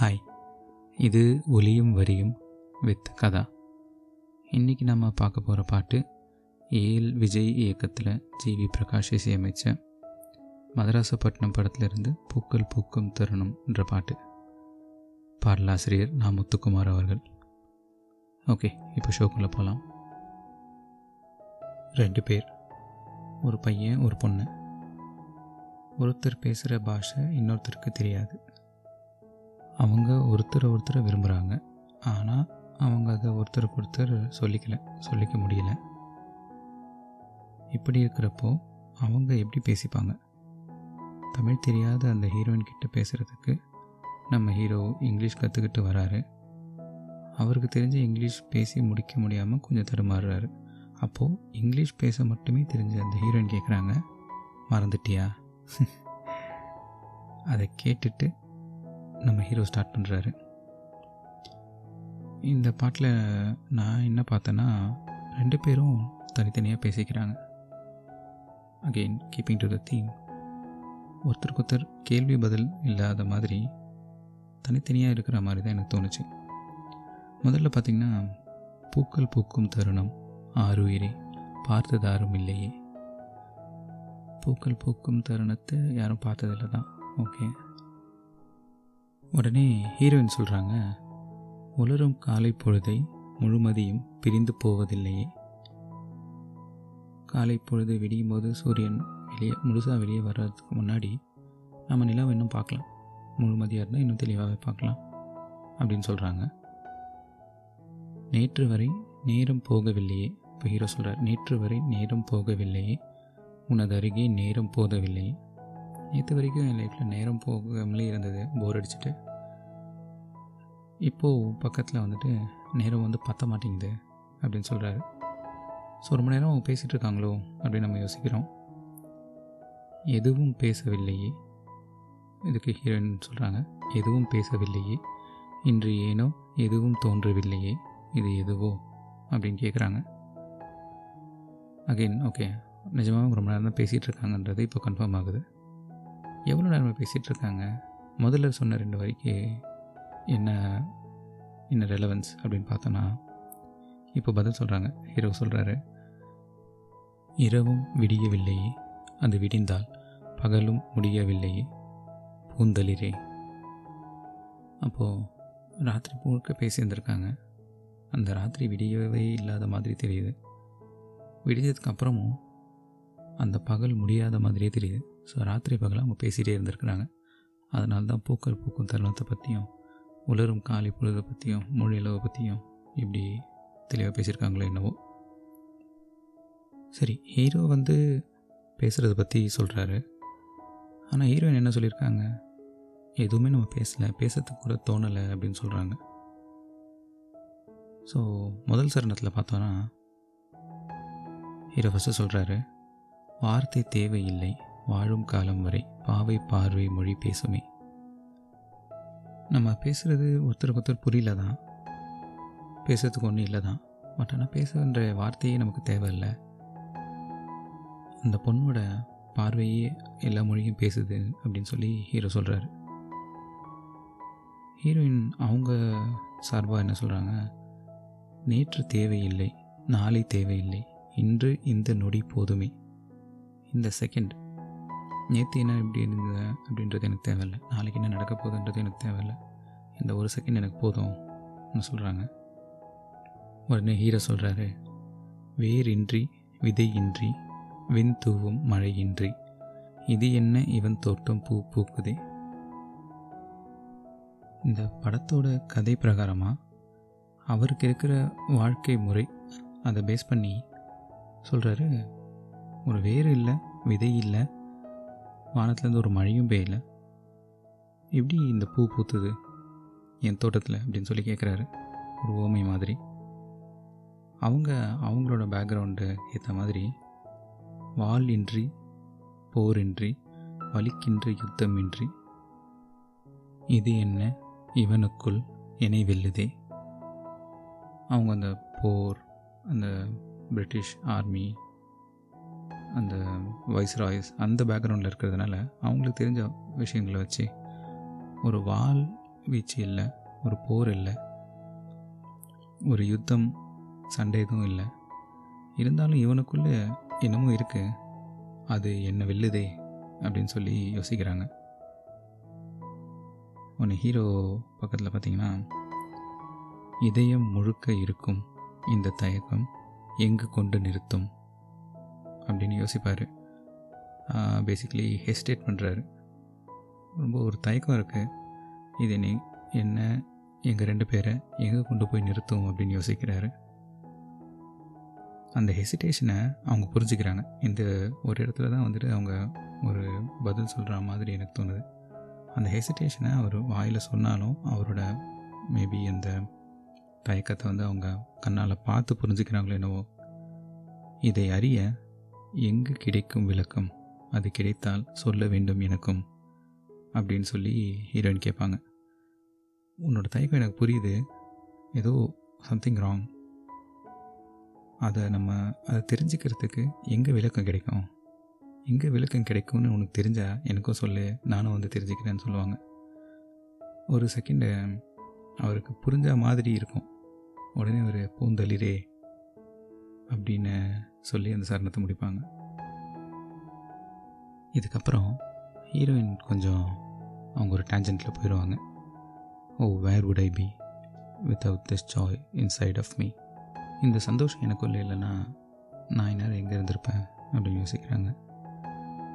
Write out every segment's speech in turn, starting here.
Hi. இது ஒலியும் வரியும் வித் கதா. இன்றைக்கி நம்ம பார்க்க போகிற பாட்டு ஏஎல் விஜய் இயக்கத்தில் ஜி வி பிரகாஷ் இசையமைச்ச மதராசப்பட்டினம் படத்திலிருந்து பூக்கள் பூக்கும் தருணம் என்ற பாட்டு. பாடலாசிரியர் நா முத்துக்குமார் அவர்கள். ஓகே இப்போ ஷோக்குள்ளே போகலாம் ரெண்டு பேர் ஒரு பையன் ஒரு பொண்ணு. ஒருத்தர் பேசுகிற பாஷை இன்னொருத்தருக்கு தெரியாது. அவங்க ஒருத்தரை ஒருத்தரை விரும்புகிறாங்க ஆனால் அவங்க அதை ஒருத்தருக்கு ஒருத்தர் சொல்லிக்கல சொல்லிக்க முடியல. இப்படி இருக்கிறப்போ அவங்க எப்படி பேசிப்பாங்க? தமிழ் தெரியாத அந்த ஹீரோயின் கிட்ட பேசுகிறதுக்கு நம்ம ஹீரோ இங்கிலீஷ் கற்றுக்கிட்டு வராரு. அவருக்கு தெரிஞ்ச இங்கிலீஷ் பேசி முடிக்க முடியாமல் கொஞ்சம் தடுமாறுறாரு. அப்போது இங்கிலீஷ் பேச மட்டுமே தெரிஞ்ச அந்த ஹீரோயின் கேட்குறாங்க மறந்துட்டியா? அதை கேட்டுட்டு நம்ம ஹீரோ ஸ்டார்ட் பண்ணுறாரு இந்த பாட்டில் நான் என்ன பார்த்தேன்னா ரெண்டு பேரும் தனித்தனியாக பேசிக்கிறாங்க. Again keeping to the theme ஒருத்தருக்கொருத்தர் கேள்வி பதில் இல்லாத மாதிரி தனித்தனியாக இருக்கிற மாதிரி தான் எனக்கு தோணுச்சு. முதல்ல பார்த்திங்கன்னா பூக்கள் பூக்கும் தருணம் ஆறு உயிரே பார்த்ததாரும் இல்லையே. பூக்கள் பூக்கும் தருணத்தை யாரும் பார்த்ததில்ல தான். ஓகே உடனே ஹீரோயின் சொல்கிறாங்க உலரும் காலை பொழுதை முழுமதியும் பிரிந்து போவதில்லையே. காலை பொழுது விடியும் போது சூரியன் வெளியே முழுசாக வெளியே வர்றதுக்கு முன்னாடி நம்ம நிலவை இன்னும் பார்க்கலாம். முழுமதியாக இருந்தால் இன்னும் தெளிவாகவே பார்க்கலாம் அப்படின்னு சொல்கிறாங்க நேற்று வரை நேரம் போகவில்லையே இப்போ ஹீரோ சொல்கிறார் நேற்று வரை நேரம் போகவில்லையே உனது அருகே நேரம் போதவில்லையே. நேற்று வரைக்கும் என் லைஃப்பில் நேரம் போகாமலே இருந்தது. போர் அடிச்சுட்டு. இப்போது பக்கத்தில் வந்துட்டு நேரம் வந்து பற்ற மாட்டேங்குது அப்படின்னு சொல்கிறாரு ஸோ ரொம்ப நேரம் அவங்க பேசிகிட்டு இருக்காங்களோ அப்படின்னு நம்ம யோசிக்கிறோம். எதுவும் பேசவில்லையே. இதுக்கு ஹீரோயின் சொல்கிறாங்க எதுவும் பேசவில்லையே. இன்று ஏனோ எதுவும் தோன்றவில்லையே. இது எதுவோ அப்படின்னு கேட்குறாங்க அகெயின் ஓகே நிஜமாக ரொம்ப நேரம் தான் பேசிகிட்டு இருக்காங்கன்றது இப்போ கன்ஃபார்ம் ஆகுது. எவ்வளோ நேரமாக பேசிகிட்டு இருக்காங்க முதல்ல சொன்ன ரெண்டு வரைக்கும் என்ன என்ன ரெலவன்ஸ் அப்படின்னு பார்த்தோன்னா இப்போ பதில் சொல்கிறாங்க ஹீரோ சொல்கிறாரு இரவும் விடியவில்லையே அது விடிந்தால் பகலும் முடியவில்லையே பூந்தளிரே. அப்போது ராத்திரி முழுக்க பேசியிருந்திருக்காங்க. அந்த ராத்திரி விடியவே இல்லாத மாதிரி தெரியுது. விடிஞ்சதுக்கு அப்புறமும் அந்த பகல் முடியாத மாதிரியே தெரியுது. ஸோ ராத்திரி பகலாக அவங்க பேசிகிட்டே இருந்திருக்கிறாங்க. அதனால தான் பூக்கள் பூக்கும் தருணத்தை பற்றியும் உலரும் காலி பொழுதை பற்றியும் மொழியளவை பற்றியும் இப்படி தெளிவாக பேசியிருக்காங்களோ என்னவோ. சரி ஹீரோ வந்து பேசுகிறத பற்றி சொல்கிறாரு ஆனால் ஹீரோயின் என்ன சொல்லியிருக்காங்க? எதுவுமே நம்ம பேசலை பேசுறதுக்கு கூட தோணலை அப்படின்னு சொல்கிறாங்க ஸோ முதல் சரணத்தில் பார்த்தோன்னா ஹீரோ ஃபஸ்ட்டு சொல்கிறாரு வார்த்தை தேவையில்லை. வாழும் காலம் வரை பாவை பார்வை மொழி பேசுமே. நம்ம பேசுகிறது ஒருத்தருக்கு ஒருத்தர் புரியல தான் பேசுறதுக்கு ஒன்றும் இல்லை தான் பட் ஆனால் பேசுகின்ற வார்த்தையே நமக்கு தேவையில்லை. அந்த பொண்ணோட பார்வையே எல்லா மொழியும் பேசுது அப்படின்னு சொல்லி ஹீரோ சொல்கிறாரு ஹீரோயின் அவங்க சார்பாக என்ன சொல்கிறாங்க நேற்று தேவையில்லை நாளை தேவையில்லை இன்று இந்த நொடி போதுமே. இந்த செகண்ட் நேற்று என்ன எப்படி இருந்தது அப்படின்றது எனக்கு தேவையில்லை. நாளைக்கு என்ன நடக்க போகுதுன்றது எனக்கு தேவையில்லை. இந்த ஒரு செகண்ட் எனக்கு போதும்னு சொல்கிறாங்க உடனே ஹீரோ சொல்கிறாரு வேரின்றி விதையின்றி விண் தூவும் மழையின்றி இது என்ன இவன் தோட்டம் பூ பூக்குதே? இந்த படத்தோட கதை பிரகாரமாக அவருக்கு இருக்கிற வாழ்க்கை முறை அதை பேஸ் பண்ணி சொல்கிறாரு ஒரு வேர் இல்லை விதை இல்லை வானத்துலேருந்து ஒரு மழையும் பெய்யல. எப்படி இந்த பூ பூத்துது? என் தோட்டத்தில் அப்படின்னு சொல்லி கேட்குறாரு ஒரு ஓமை மாதிரி. அவங்க அவங்களோட பேக்ரவுண்டு ஏற்ற மாதிரி வால் இன்றி போரின்றி வலிக்கின்ற யுத்தமின்றி இது என்ன இவனுக்குள் என்னை வெல்லுதே. அவங்க அந்த போர் அந்த பிரிட்டிஷ் ஆர்மி அந்த வைஸ்ராய்ஸ் அந்த பேக்ரவுண்டில் இருக்கிறதுனால அவங்களுக்கு தெரிஞ்ச விஷயங்களை வச்சு ஒரு வால் வீச்சு இல்லை ஒரு போர் இல்லை ஒரு யுத்தம் சண்டை எதுவும் இல்லை. இருந்தாலும் இவனுக்குள்ளே என்னமோ இருக்குது அது என்ன வெல்லுதே அப்படின்னு சொல்லி யோசிக்கிறாங்க. ஒன்று ஹீரோ பக்கத்தில் பார்த்தீங்கன்னா இதயம் முழுக்க இருக்கும் இந்த தயக்கம் எங்கு கொண்டு நிறுத்தும்? அப்படின்னு யோசிப்பார். பேசிக்கலி ஹெசிடேட் பண்ணுறாரு ரொம்ப ஒரு தயக்கம் இருக்குது இது நீ என்ன எங்கள் ரெண்டு பேரை எங்கே கொண்டு போய் நிறுத்தும் அப்படின்னு யோசிக்கிறாரு. அந்த ஹெசிடேஷனை அவங்க புரிஞ்சுக்கிறாங்க. இந்த ஒரு இடத்துல தான் வந்துட்டு அவங்க ஒரு பதில் சொல்கிற மாதிரி எனக்கு தோணுது. அந்த ஹெசிடேஷனை அவர் வாயில் சொன்னாலும் அவரோட மேபி அந்த தயக்கத்தை வந்து அவங்க கண்ணால் பார்த்து புரிஞ்சுக்கிறாங்களோ என்னவோ இதை அறிய எங்கு கிடைக்கும் விளக்கம்? அது கிடைத்தால் சொல்ல வேண்டும் எனக்கும். அப்படின்னு சொல்லி ஹீரோயின் கேட்பாங்க. உன்னோட தயக்கம் எனக்கு புரியுது. ஏதோ சம்திங் ராங் அதை நம்ம அதை தெரிஞ்சுக்கிறதுக்கு எங்கே விளக்கம் கிடைக்கும்? எங்கே விளக்கம் கிடைக்கும்னு உனக்கு தெரிஞ்சால் எனக்கும் சொல்லு. நானும் வந்து தெரிஞ்சுக்கிறேன்னு சொல்லுவாங்க. ஒரு செகண்டு அவருக்கு புரிஞ்ச மாதிரி இருக்கும். உடனே ஒரு பூந்தளிரே அப்படின்னு சொல்லி அந்த சரணத்தை முடிப்பாங்க. இதுக்கப்புறம் ஹீரோயின் கொஞ்சம் அவங்க ஒரு டேஞ்சண்ட்டில் போயிடுவாங்க ஓ where would I be without this joy inside of me இந்த சந்தோஷம் எனக்குள்ளே இல்லைன்னா நான் இந்நேரம் எங்கே இருந்திருப்பேன் அப்படின்னு யோசிக்கிறாங்க.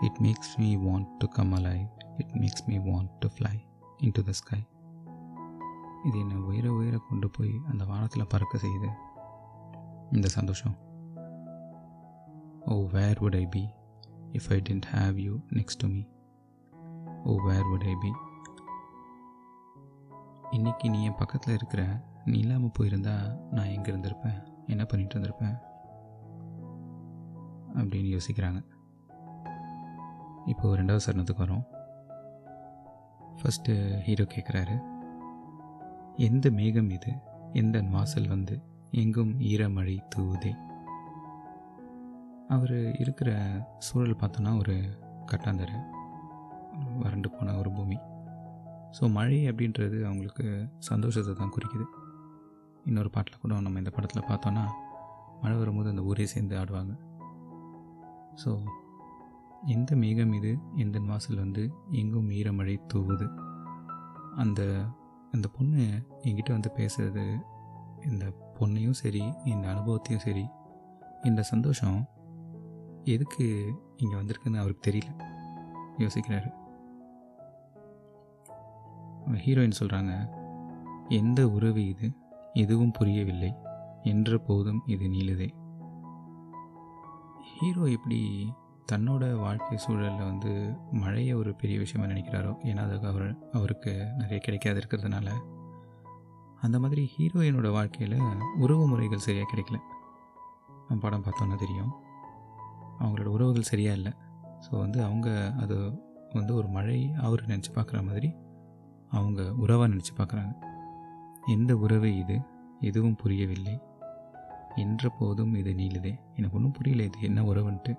It makes me want to come alive it makes me want to fly into the sky இது என்னை உயர உயர கொண்டு போய் அந்த வானத்தில் பறக்க செய்யுது. இந்த சந்தோஷம். ஓ where would I be if I didn't have you next to me? Oh where would I be இன்னைக்கு நீ என் பக்கத்தில் இருக்கிற நீ இல்லாமல் போயிருந்தா நான் எங்கே இருந்திருப்பேன்? என்ன பண்ணிட்டு இருந்திருப்பேன்? அப்படின்னு யோசிக்கிறாங்க. இப்போது ரெண்டாவது சரணத்துக்கு வரோம். ஃபஸ்ட்டு ஹீரோ கேட்குறாரு எந்த மேகம் இது? எந்த வாசல் வந்து? எங்கும் ஈரமழை தூவுதே. அவர் இருக்கிற சூழல் பார்த்தோன்னா ஒரு கட்டாந்தரை வறண்டு போன ஒரு பூமி. ஸோ மழை அப்படின்றது அவங்களுக்கு சந்தோஷத்தை தான் குறிக்குது. இன்னொரு பாட்டில் கூட நம்ம இந்த படத்தில் பார்த்தோன்னா மழை வரும்போது அந்த ஊரே சேர்ந்து ஆடுவாங்க. ஸோ எந்த மேகம் இது எந்த வாசல் வந்து எங்கும் ஈரமழை தூவுது. அந்த அந்த பொண்ணு என்கிட்ட வந்து பேசுறது இந்த பொண்ணையும் சரி இந்த அனுபவத்தையும் சரி இந்த சந்தோஷம் எதுக்கு இங்கே வந்திருக்குன்னு அவருக்கு தெரியல. யோசிக்கிறாரு. ஹீரோயின் சொல்கிறாங்க எந்த உறவு இது? எதுவும் புரியவில்லை. என்ற போதும் இது நீளுதே. ஹீரோ எப்படி தன்னோட வாழ்க்கை சூழலில் வந்து மழையை ஒரு பெரிய விஷயமா நினைக்கிறாரோ ஏன்னா அதுக்கு அவர் அவருக்கு நிறைய கிடைக்காது இருக்கிறதுனால அந்த மாதிரி ஹீரோயினோட வாழ்க்கையில் உறவு முறைகள் சரியாக கிடைக்கல. நம்ம படம் பார்த்தோன்னா தெரியும். அவங்களோட உறவுகள் சரியாக இல்லை. ஸோ வந்து அவங்க அது வந்து ஒரு மழை அவர் நினச்சி பார்க்குற மாதிரி அவங்க உறவாக நினச்சி பார்க்குறாங்க எந்த உறவு இது? எதுவும் புரியவில்லை. என்ற போதும் இது நீளுதே. எனக்கு ஒன்றும் புரியல இது என்ன உறவுன்ட்டு.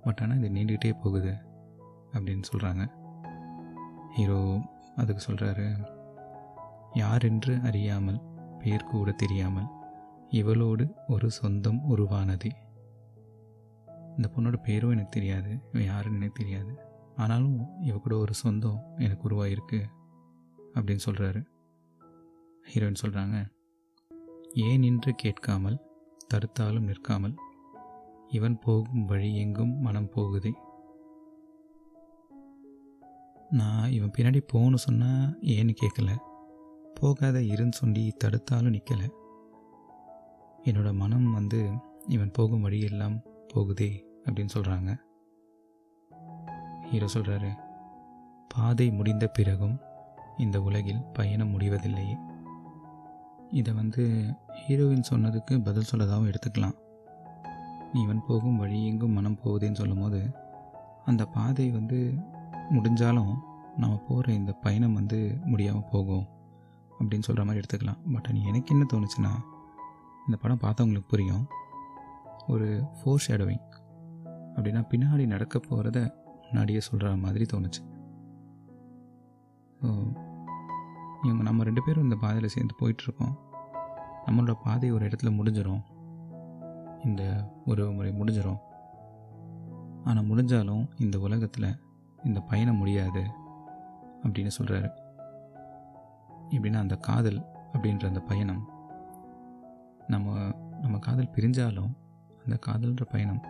பட் ஆனால் இது நீண்டுக்கிட்டே போகுது அப்படின்னு சொல்கிறாங்க ஹீரோ அதுக்கு சொல்கிறாரு யாரென்று அறியாமல் பேர் கூட தெரியாமல் இவளோடு ஒரு சொந்தம் உருவானது. இந்த பொண்ணோட பேரும் எனக்கு தெரியாது இவன் யாருன்னு எனக்கு தெரியாது. ஆனாலும் இவ கூட ஒரு சொந்தம் எனக்கு உருவாயிருக்கு அப்படின்னு சொல்கிறாரு ஹீரோயின் சொல்கிறாங்க ஏன் என்று கேட்காமல் தடுத்தாலும் நிற்காமல் இவன் போகும் வழி எங்கும் மனம் போகுதே? நான் இவன் பின்னாடி போகணும்னு சொன்னால் ஏன்னு கேட்கல போகாத இருன்னு சொல்லி தடுத்தாலும் நிற்கலை என்னோட மனம் வந்து இவன் போகும் வழியெல்லாம் போகுதே. அப்படின்னு சொல்கிறாங்க ஹீரோ சொல்கிறாரு பாதை முடிந்த பிறகும் இந்த உலகில் பயணம் முடிவதில்லையே இதை வந்து ஹீரோயின் சொன்னதுக்கு பதில் சொல்லதாகவும் எடுத்துக்கலாம். இவன் போகும் வழி எங்கும் மனம் போகுதுன்னு சொல்லும் போது அந்த பாதை வந்து முடிஞ்சாலும் நம்ம போகிற இந்த பயணம் வந்து முடியாமல் போகும் அப்படின்னு சொல்கிற மாதிரி எடுத்துக்கலாம். பட் எனக்கு என்ன தோணுச்சுன்னா இந்த படம் பார்த்தவங்களுக்கு புரியும். ஒரு ஃபோர் ஷேடோவிங் அப்படின்னா பின்னாடி நடக்க போகிறத முன்னாடியே சொல்கிற மாதிரி தோணுச்சு. ஸோ இவங்க நம்ம ரெண்டு பேரும் இந்த பாதையில் சேர்ந்து போயிட்டுருக்கோம். நம்மளோட பாதை ஒரு இடத்துல முடிஞ்சிடும் இந்த உறவு முறை முடிஞ்சிடும் ஆனால் முடிஞ்சாலும் இந்த உலகத்தில் இந்த பயணம் முடியாது அப்படின்னு சொல்கிறாரு எப்படின்னா அந்த காதல் அப்படின்ற அந்த பயணம். நம்ம நம்ம காதல் பிரிஞ்சாலும் அந்த காதல்ன்ற பயணம்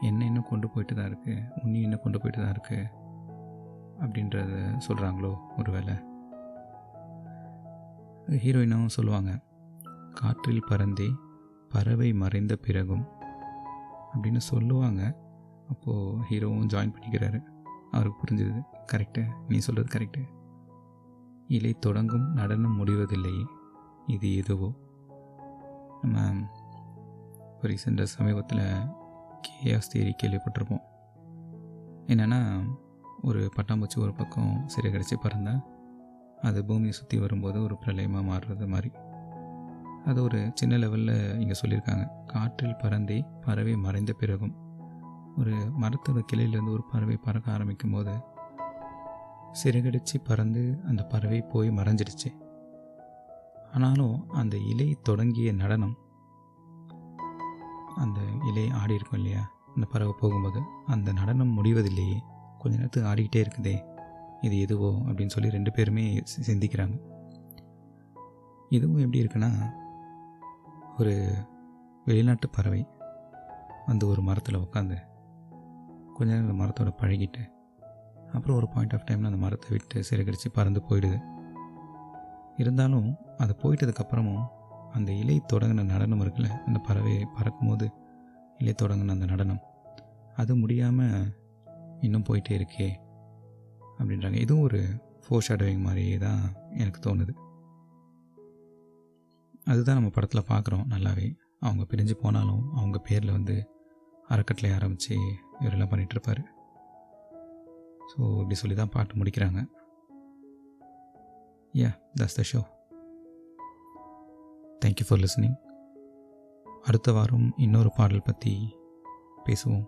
என்ன இன்னும் கொண்டு போயிட்டு தான் இருக்குது உன்னி இன்னும் கொண்டு போயிட்டு தான் இருக்குது அப்படின்றத சொல்கிறாங்களோ ஒரு வேளை ஹீரோயினும் சொல்லுவாங்க காற்றில் பறந்தே பறவை மறைந்த பிறகும் அப்படின்னு சொல்லுவாங்க. அப்போது ஹீரோவும் ஜாயின் பண்ணிக்கிறாரு. அவருக்கு புரிஞ்சது. கரெக்டு நீ சொல்கிறது கரெக்டு இலை தொடங்கும் நடனம் முடிவதில்லையே இது எதுவோ? நம்ம இப்போ ரீசெண்டாக சமீபத்தில் கேஎஸ் தேரி கேள்விப்பட்டிருப்போம். என்னென்னா ஒரு பட்டாம்பூச்சி ஒரு பக்கம் சிறை கிடச்சி பறந்தால் அது பூமியை சுற்றி வரும்போது ஒரு பிரளயமாக மாறுறது மாதிரி. அது ஒரு சின்ன லெவலில் இங்கே சொல்லியிருக்காங்க. காற்றில் பறந்தே பறவை மறைந்த பிறகும். ஒரு மரத்தோட கிளையிலேருந்து ஒரு பறவை பறக்க ஆரம்பிக்கும் போது சிறகடிச்சு பறந்து அந்த பறவை போய் மறைஞ்சிடுச்சு. ஆனாலும் அந்த இலை தொடங்கிய நடனம் அந்த இலை ஆடி இருக்கும் இல்லையா? அந்த பறவை போகும்போது அந்த நடனம் முடிவதில்லையே. கொஞ்ச நேரத்துக்கு ஆடிக்கிட்டே இருக்குதே. இது எதுவோ அப்படின்னு சொல்லி ரெண்டு பேருமே சி- சிந்திக்கிறாங்க. இதுவும் எப்படி இருக்குன்னா ஒரு வெளிநாட்டு பறவை வந்து ஒரு மரத்தில் உட்காந்து கொஞ்ச நேரம் அந்த மரத்தோட பழகிட்டு அப்புறம் ஒரு பாயிண்ட் ஆஃப் டைமில் அந்த மரத்தை விட்டு சிறகடிச்சு பறந்து போயிடுது. இருந்தாலும் அது போயிட்டதுக்கப்புறமும் அந்த இலை தொடங்கின நடனம் இருக்குல்ல அந்த பறவை பறக்கும்போது இலை தொடங்கின அந்த நடனம். அது முடியாமல் இன்னும் போயிட்டே இருக்கே அப்படின்றாங்க. இதுவும் ஒரு ஃபோர் ஷேடோவிங் மாதிரியே தான் எனக்கு தோணுது. அதுதான் நம்ம படத்தில் பார்க்குறோம் நல்லாவே. அவங்க பிரிஞ்சு போனாலும் அவங்க பேரில் வந்து அறக்கட்டளை ஆரம்பித்து இவரெல்லாம் பண்ணிகிட்ருப்பார் ஸோ இப்படி சொல்லி தான் பாட்டு முடிக்கிறாங்க. Yeah that's the show thank you for listening அடுத்த வாரம் இன்னொரு பாடல் பற்றி பேசுவோம்.